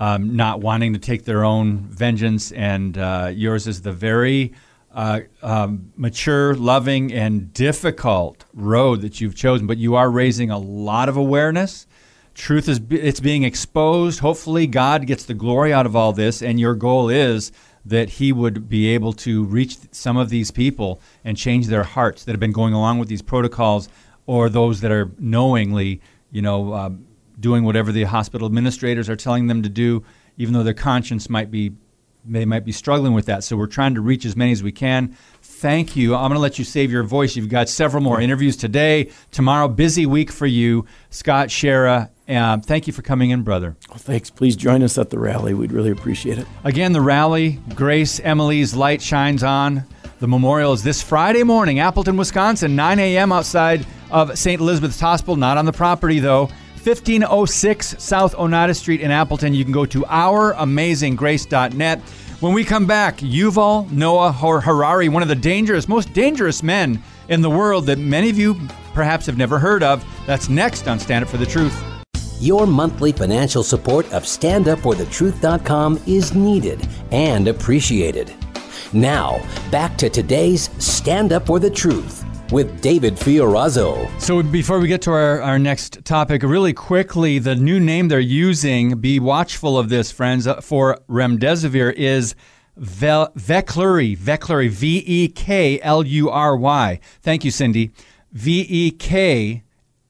um, not wanting to take their own vengeance, and uh, yours is the very uh, um, mature, loving, and difficult road that you've chosen. But you are raising a lot of awareness. Truth is it's being exposed. Hopefully, God gets the glory out of all this, and your goal is that He would be able to reach some of these people and change their hearts that have been going along with these protocols or those that are knowingly, you know, uh, doing whatever the hospital administrators are telling them to do, even though their conscience might be, they might be struggling with that. So we're trying to reach as many as we can. Thank you. I'm going to let you save your voice. You've got several more interviews today, tomorrow. Busy week for you, Scott Schara. Um, thank you for coming in, brother. Well, thanks. Please join us at the rally. We'd really appreciate it. Again, the rally, Grace Emily's Light Shines On. The memorial is this Friday morning, Appleton, Wisconsin, 9 a.m. outside of St. Elizabeth's Hospital, not on the property though. 1506 South Oneida Street in Appleton. You can go to ouramazinggrace.net. When we come back, Yuval Noah Harari, one of the dangerous, most dangerous men in the world that many of you perhaps have never heard of. That's next on Stand Up for the Truth. Your monthly financial support of StandUpForTheTruth.com is needed and appreciated. Now, back to today's Stand Up for the Truth with David Fiorazo. So before we get to our, our next topic, really quickly, the new name they're using, be watchful of this, friends, uh, for remdesivir is Vel- Veklury, Veklury, V E K L U R Y. Thank you, Cindy. V E K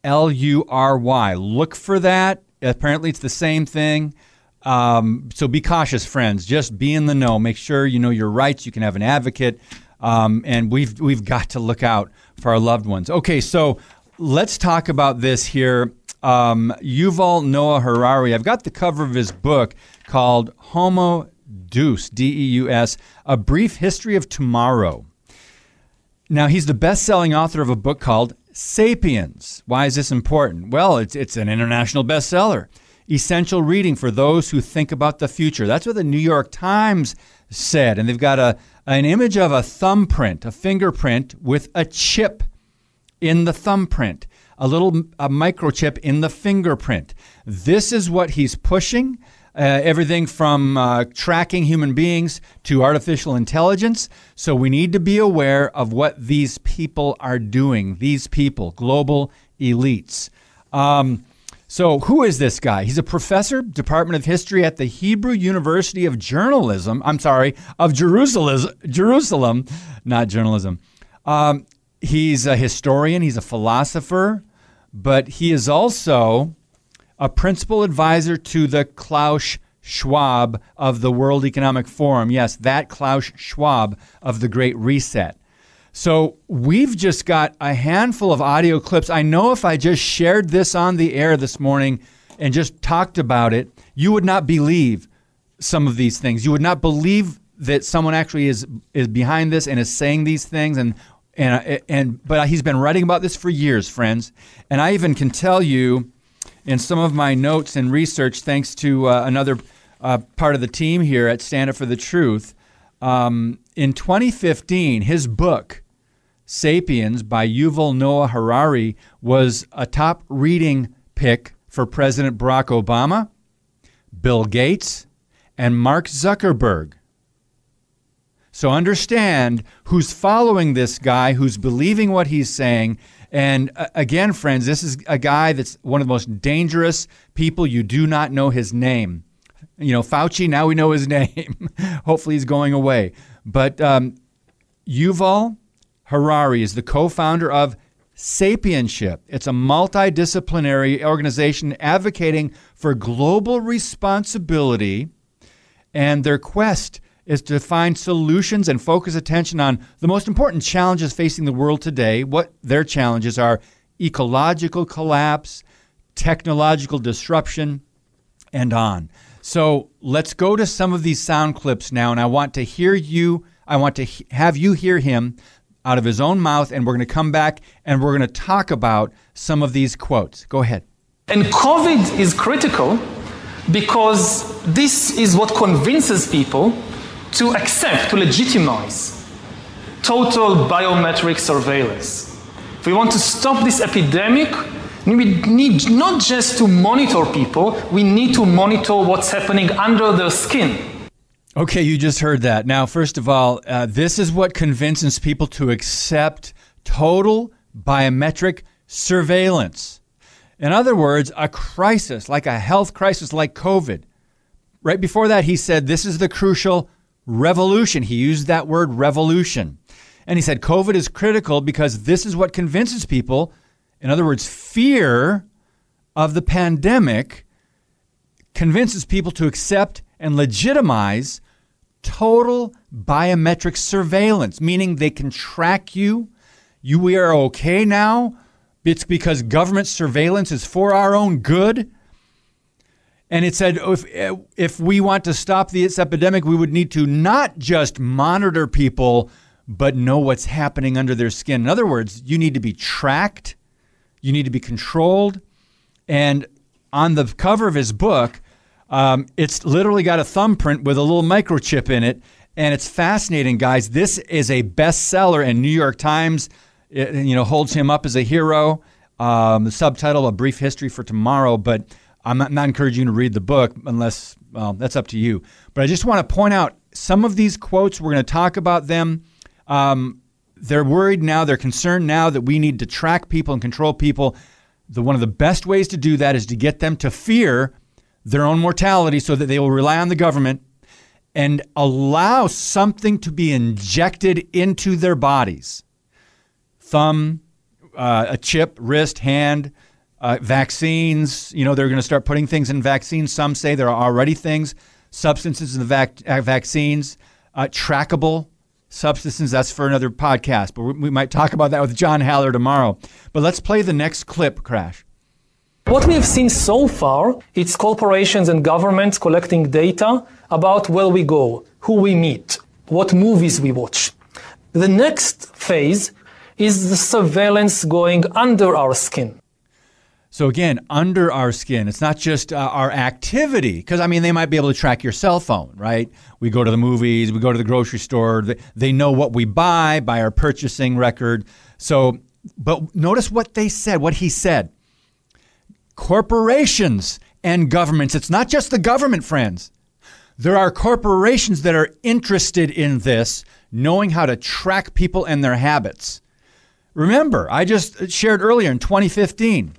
L U R Y. Look for that. Apparently, it's the same thing. Um, so be cautious, friends. Just be in the know. Make sure you know your rights. You can have an advocate, um, and we've we've got to look out for our loved ones. Okay, so let's talk about this here. Um, Yuval Noah Harari. I've got the cover of his book called Homo Deus, D E U S, A Brief History of Tomorrow. Now, he's the best selling author of a book called Sapiens. Why is this important? Well, it's, it's an international bestseller. Essential reading for those who think about the future. That's what the New York Times said. And they've got a, an image of a thumbprint, a fingerprint with a chip in the thumbprint, a little a microchip in the fingerprint. This is what he's pushing. Uh, everything from uh, tracking human beings to artificial intelligence. So we need to be aware of what these people are doing, these people, global elites. Um, so, who is this guy? He's a professor, Department of History at the Hebrew University of Journalism. I'm sorry, of Jerusalem, Jerusalem, not journalism. Um, he's a historian, he's a philosopher, but he is also a principal advisor to the Klaus Schwab of the World Economic Forum. Yes, that Klaus Schwab of the Great Reset. So we've just got a handful of audio clips. I know if I just shared this on the air this morning and just talked about it, you would not believe some of these things. You would not believe that someone actually is is behind this and is saying these things and and and but he's been writing about this for years, friends. And I even can tell you in some of my notes and research, thanks to uh, another uh, part of the team here at Stand Up for the Truth. Um, in 2015, his book, Sapiens by Yuval Noah Harari, was a top reading pick for President Barack Obama, Bill Gates, and Mark Zuckerberg. So understand who's following this guy, who's believing what he's saying, and uh, again, friends, this is a guy that's one of the most dangerous people. You do not know his name. You know, Fauci, now we know his [laughs] name. Hopefully he's going away. But um, Yuval Harari is the co founder of Sapienship. It's a multidisciplinary organization advocating for global responsibility and their quest is to find solutions and focus attention on the most important challenges facing the world today, what their challenges are ecological collapse, technological disruption, and on. So let's go to some of these sound clips now, and I want to hear you, I want to have you hear him out of his own mouth, and we're going to come back and we're going to talk about some of these quotes. Go ahead. And COVID is critical because this is what convinces people to accept, to legitimize total biometric surveillance. If we want to stop this epidemic, we need not just to monitor people, we need to monitor what's happening under their skin. Okay, you just heard that. Now, first of all, uh, this is what convinces people to accept total biometric surveillance. In other words, a crisis, like a health crisis like COVID. Right before that, he said this is the crucial revolution. He used that word revolution. And he said COVID is critical because this is what convinces people, in other words, fear of the pandemic convinces people to accept and legitimize total biometric surveillance, meaning they can track you. You we are okay now. It's because government surveillance is for our own good. And it said if, if we want to stop this epidemic, we would need to not just monitor people, but know what's happening under their skin. In other words, you need to be tracked, you need to be controlled. And on the cover of his book, um, it's literally got a thumbprint with a little microchip in it. And it's fascinating, guys. This is a bestseller, and New York Times, It, you know, holds him up as a hero. Um, the subtitle, "A Brief History for Tomorrow," but I'm not, not encouraging you to read the book unless, well, that's up to you. But I just want to point out some of these quotes. We're going to talk about them. Um, they're worried now, they're concerned now that we need to track people and control people. The, one of the best ways to do that is to get them to fear their own mortality so that they will rely on the government and allow something to be injected into their bodies thumb, uh, a chip, wrist, hand, uh, vaccines, you know, they're going to start putting things in vaccines. Some say there are already things, substances in the vac- uh, vaccines, uh, trackable substances. That's for another podcast, but we might talk about that with John Haller tomorrow. But let's play the next clip, Crash. What we have seen so far, it's corporations and governments collecting data about where we go, who we meet, what movies we watch. The next phase is the surveillance going under our skin. So again, under our skin, it's not just uh, our activity, because I mean, they might be able to track your cell phone, right? We go to the movies, we go to the grocery store, they, they know what we buy by our purchasing record. So, but notice what they said, what he said. Corporations and governments, it's not just the government, friends. There are corporations that are interested in this, knowing how to track people and their habits. Remember, I just shared earlier in 2015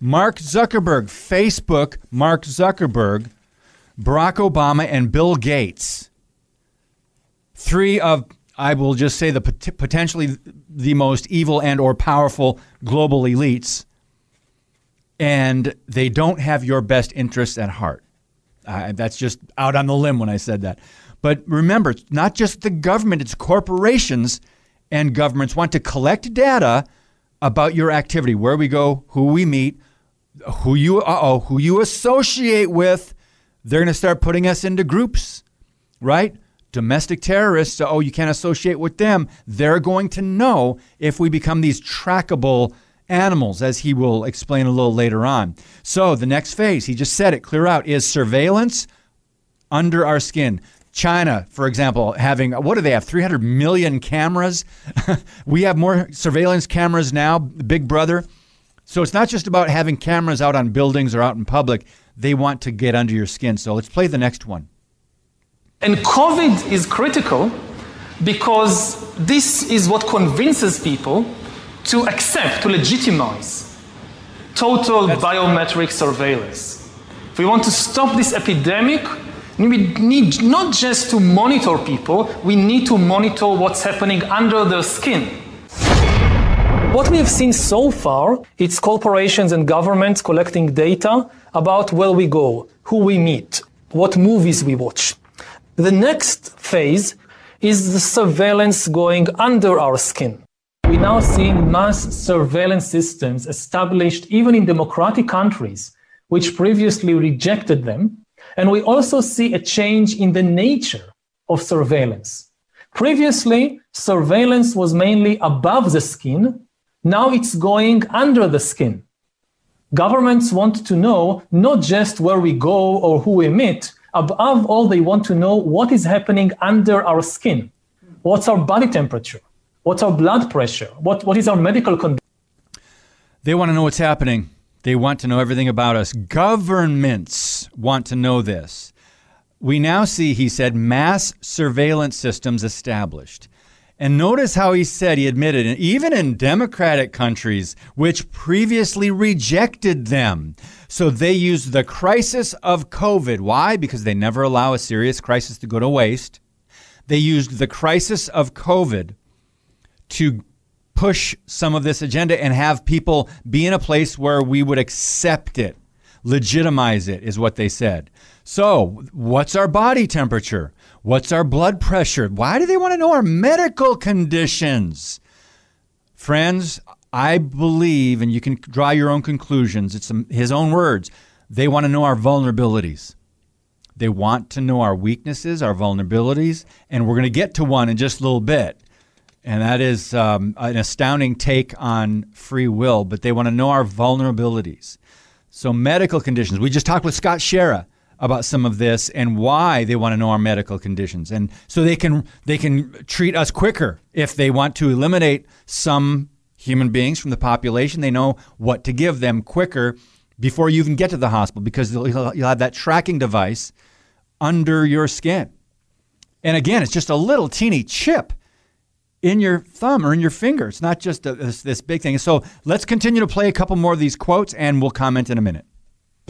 Mark Zuckerberg, Facebook, Mark Zuckerberg, Barack Obama, and Bill Gates. Three of, I will just say, the pot- potentially the most evil and or powerful global elites, and they don't have your best interests at heart. Uh, that's just out on the limb when I said that. But remember, it's not just the government; it's corporations and governments want to collect data about your activity, where we go, who we meet, who you oh who you associate with, they're going to start putting us into groups, right? Domestic terrorists, oh, you can't associate with them. They're going to know if we become these trackable animals, as he will explain a little later on. So, the next phase, he just said it clear out, is surveillance under our skin. China, for example, having what do they have? 300 million cameras. [laughs] we have more surveillance cameras now, Big Brother. So it's not just about having cameras out on buildings or out in public. They want to get under your skin. So let's play the next one. And COVID is critical because this is what convinces people to accept, to legitimize total That's biometric surveillance. If we want to stop this epidemic, we need not just to monitor people, we need to monitor what's happening under their skin. What we have seen so far, it's corporations and governments collecting data about where we go, who we meet, what movies we watch. The next phase is the surveillance going under our skin. We now see mass surveillance systems established even in democratic countries, which previously rejected them. And we also see a change in the nature of surveillance. Previously, surveillance was mainly above the skin now it's going under the skin. Governments want to know not just where we go or who we meet. Above all, they want to know what is happening under our skin. What's our body temperature? What's our blood pressure? What, what is our medical condition? They want to know what's happening. They want to know everything about us. Governments want to know this. We now see, he said, mass surveillance systems established. And notice how he said, he admitted, even in democratic countries which previously rejected them. So they used the crisis of COVID. Why? Because they never allow a serious crisis to go to waste. They used the crisis of COVID to push some of this agenda and have people be in a place where we would accept it, legitimize it, is what they said. So, what's our body temperature? What's our blood pressure? Why do they want to know our medical conditions? Friends, I believe, and you can draw your own conclusions, it's his own words. They want to know our vulnerabilities. They want to know our weaknesses, our vulnerabilities, and we're going to get to one in just a little bit. And that is um, an astounding take on free will, but they want to know our vulnerabilities. So, medical conditions. We just talked with Scott Schara about some of this and why they want to know our medical conditions and so they can they can treat us quicker if they want to eliminate some human beings from the population they know what to give them quicker before you even get to the hospital because you'll have that tracking device under your skin and again it's just a little teeny chip in your thumb or in your finger it's not just a, this, this big thing so let's continue to play a couple more of these quotes and we'll comment in a minute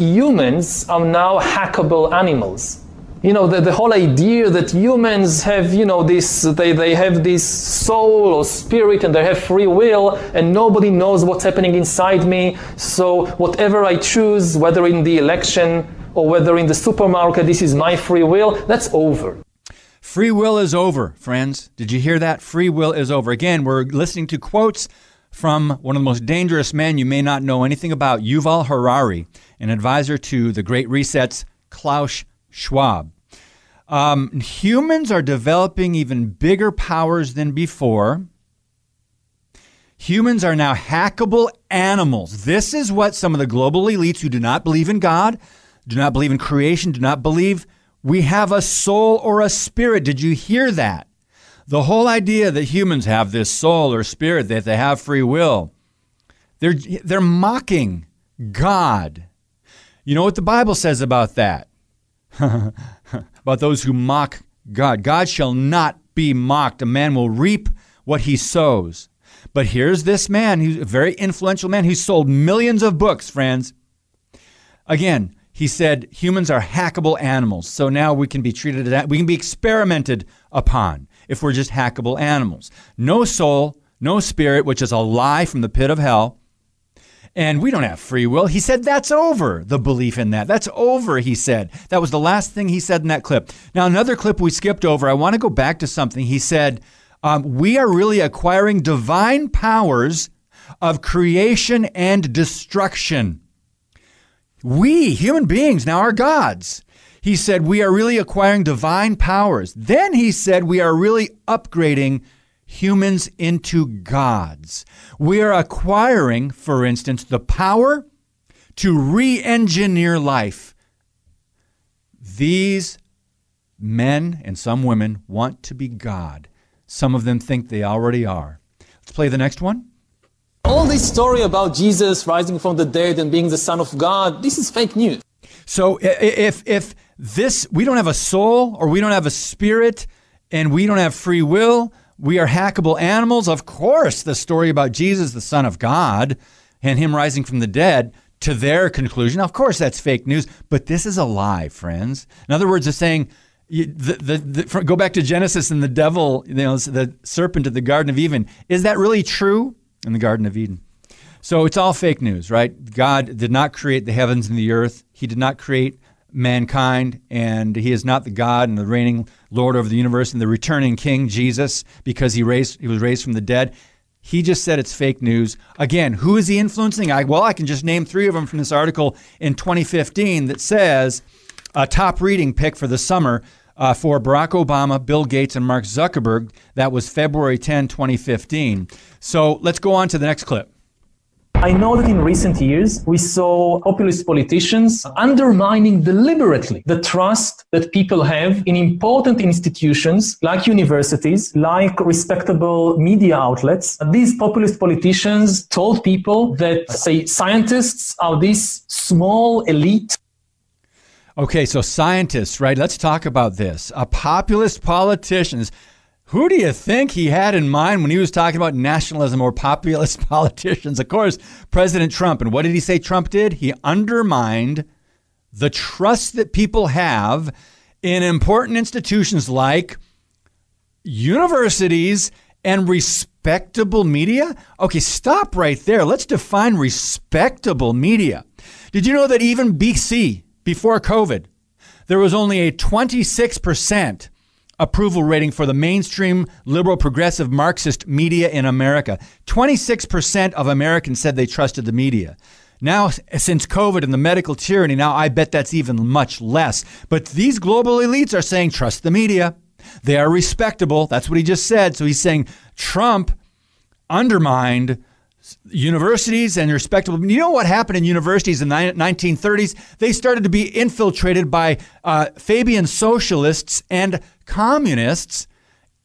humans are now hackable animals. You know, the, the whole idea that humans have, you know, this, they, they have this soul or spirit and they have free will and nobody knows what's happening inside me. So whatever I choose, whether in the election or whether in the supermarket, this is my free will, that's over. Free will is over, friends. Did you hear that? Free will is over. Again, we're listening to quotes from one of the most dangerous men you may not know anything about, Yuval Harari, an advisor to the Great Reset's Klaus Schwab. Um, humans are developing even bigger powers than before. Humans are now hackable animals. This is what some of the global elites who do not believe in God, do not believe in creation, do not believe we have a soul or a spirit. Did you hear that? The whole idea that humans have this soul or spirit, that they have free will, they're, they're mocking God. You know what the Bible says about that? [laughs] about those who mock God. God shall not be mocked. A man will reap what he sows. But here's this man, who's a very influential man who sold millions of books, friends. Again, he said humans are hackable animals. So now we can be treated as. We can be experimented upon if we're just hackable animals. No soul, no spirit, which is a lie from the pit of hell. And we don't have free will. He said that's over, the belief in that. That's over, he said. That was the last thing he said in that clip. Now, another clip we skipped over, I want to go back to something. He said, um, We are really acquiring divine powers of creation and destruction. We, human beings, now are gods. He said, We are really acquiring divine powers. Then he said, We are really upgrading humans into gods. We are acquiring, for instance, the power to re engineer life. These men and some women want to be God. Some of them think they already are. Let's play the next one. All this story about Jesus rising from the dead and being the Son of God, this is fake news. So if if this we don't have a soul or we don't have a spirit and we don't have free will, we are hackable animals. Of course, the story about Jesus, the Son of God, and him rising from the dead, to their conclusion, of course, that's fake news. But this is a lie, friends. In other words, it's saying, the, the, the, go back to Genesis and the devil, you know, the serpent at the Garden of Eden. Is that really true in the Garden of Eden? So it's all fake news, right? God did not create the heavens and the earth. He did not create mankind, and he is not the God and the reigning Lord over the universe and the returning King Jesus because he raised he was raised from the dead. He just said it's fake news. Again, who is he influencing? I, well, I can just name three of them from this article in 2015 that says a top reading pick for the summer uh, for Barack Obama, Bill Gates, and Mark Zuckerberg. That was February 10, 2015. So let's go on to the next clip. I know that in recent years, we saw populist politicians undermining deliberately the trust that people have in important institutions like universities, like respectable media outlets. These populist politicians told people that, say, scientists are this small elite Okay, so scientists, right? Let's talk about this. A populist politicians who do you think he had in mind when he was talking about nationalism or populist [laughs] politicians? Of course, President Trump. And what did he say Trump did? He undermined the trust that people have in important institutions like universities and respectable media. Okay, stop right there. Let's define respectable media. Did you know that even BC, before COVID, there was only a 26% approval rating for the mainstream liberal progressive Marxist media in America. 26% of Americans said they trusted the media. Now, since COVID and the medical tyranny, now I bet that's even much less. But these global elites are saying trust the media. They are respectable. That's what he just said. So he's saying Trump undermined universities and respectable. You know what happened in universities in the 1930s? They started to be infiltrated by uh, Fabian socialists and communists,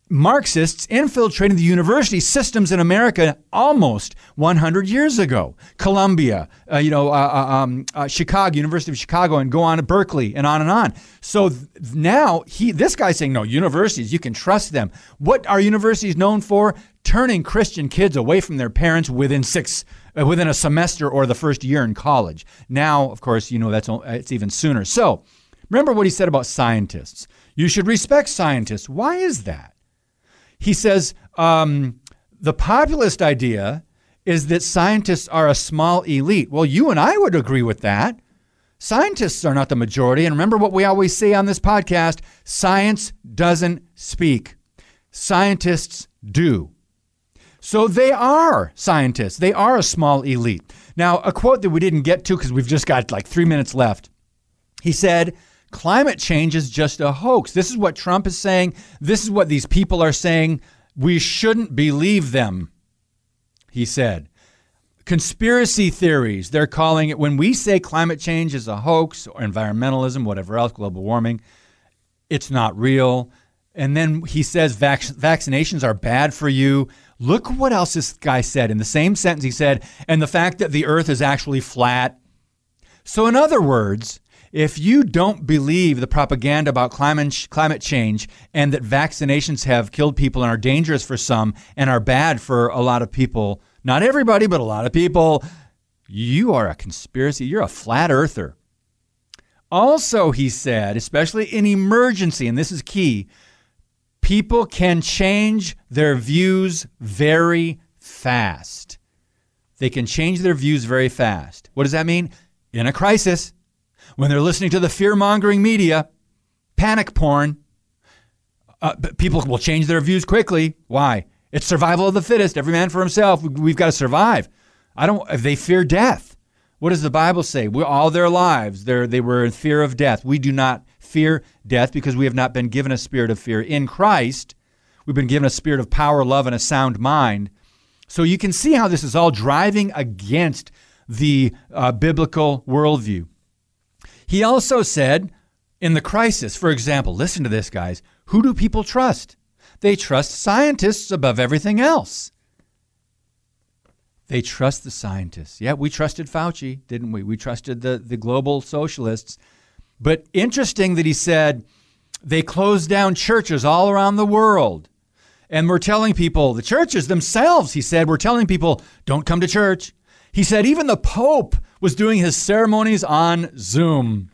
Marxists infiltrating the university systems in America almost 100 years ago. Columbia, uh, you know, uh, uh um, uh, Chicago, University of Chicago, and go on to Berkeley, and on and on. So th- now he, this guy's saying, no, universities, you can trust them. What are universities known for? Turning Christian kids away from their parents within six, uh, within a semester or the first year in college. Now, of course, you know that's it's even sooner. So remember what he said about scientists. You should respect scientists. Why is that? He says um, the populist idea is that scientists are a small elite. Well, you and I would agree with that. Scientists are not the majority. And remember what we always say on this podcast science doesn't speak, scientists do. So they are scientists. They are a small elite. Now, a quote that we didn't get to because we've just got like three minutes left. He said, Climate change is just a hoax. This is what Trump is saying. This is what these people are saying. We shouldn't believe them, he said. Conspiracy theories, they're calling it. When we say climate change is a hoax or environmentalism, whatever else, global warming, it's not real. And then he says vac- vaccinations are bad for you. Look what else this guy said. In the same sentence, he said, and the fact that the earth is actually flat. So, in other words, if you don't believe the propaganda about climate, change and that vaccinations have killed people and are dangerous for some and are bad for a lot of people, not everybody, but a lot of people, you are a conspiracy. You're a flat earther. Also, he said, especially in emergency, and this is key, people can change their views very fast. They can change their views very fast. What does that mean? In a crisis, when they're listening to the fear mongering media, panic porn, uh, people will change their views quickly. Why? It's survival of the fittest. Every man for himself. We've got to survive. I don't. They fear death, what does the Bible say? We, all their lives, they were in fear of death. We do not fear death because we have not been given a spirit of fear. In Christ, we've been given a spirit of power, love, and a sound mind. So you can see how this is all driving against the uh, biblical worldview. He also said in the crisis, for example, listen to this, guys. Who do people trust? They trust scientists above everything else. They trust the scientists. Yeah, we trusted Fauci, didn't we? We trusted the, the global socialists. But interesting that he said they closed down churches all around the world. And we're telling people, the churches themselves, he said, we're telling people, don't come to church. He said even the Pope was doing his ceremonies on Zoom.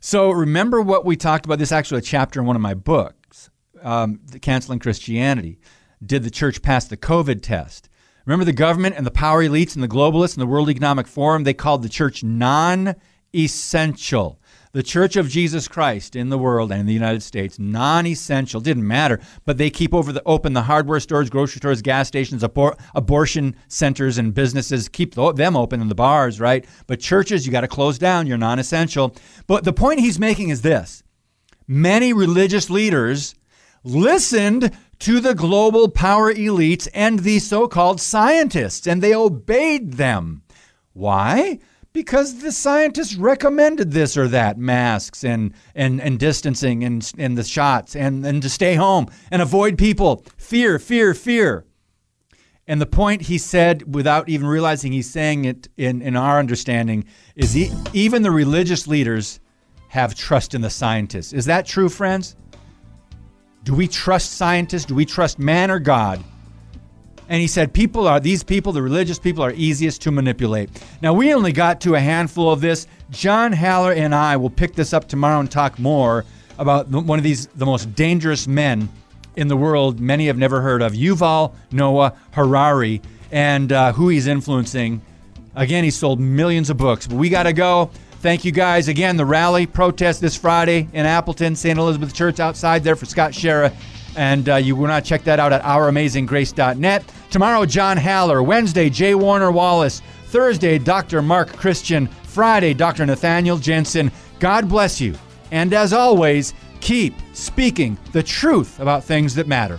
So remember what we talked about. This actually a chapter in one of my books, um, Canceling Christianity. Did the church pass the COVID test? Remember the government and the power elites and the globalists and the World Economic Forum? They called the church non essential. The Church of Jesus Christ in the world and in the United States, non-essential, didn't matter. But they keep over the open the hardware stores, grocery stores, gas stations, abor- abortion centers, and businesses. Keep them open and the bars, right? But churches, you got to close down. You're non-essential. But the point he's making is this: many religious leaders listened to the global power elites and the so called scientists, and they obeyed them. Why? Because the scientists recommended this or that masks and, and, and distancing and, and the shots and, and to stay home and avoid people. Fear, fear, fear. And the point he said, without even realizing he's saying it in, in our understanding, is he, even the religious leaders have trust in the scientists. Is that true, friends? Do we trust scientists? Do we trust man or God? And he said, People are, these people, the religious people, are easiest to manipulate. Now, we only got to a handful of this. John Haller and I will pick this up tomorrow and talk more about one of these, the most dangerous men in the world many have never heard of, Yuval Noah Harari, and uh, who he's influencing. Again, he sold millions of books. But we got to go. Thank you guys. Again, the rally protest this Friday in Appleton, St. Elizabeth Church outside there for Scott Schara. And uh, you want to check that out at ouramazinggrace.net. Tomorrow, John Haller. Wednesday, J. Warner Wallace. Thursday, Dr. Mark Christian. Friday, Dr. Nathaniel Jensen. God bless you. And as always, keep speaking the truth about things that matter.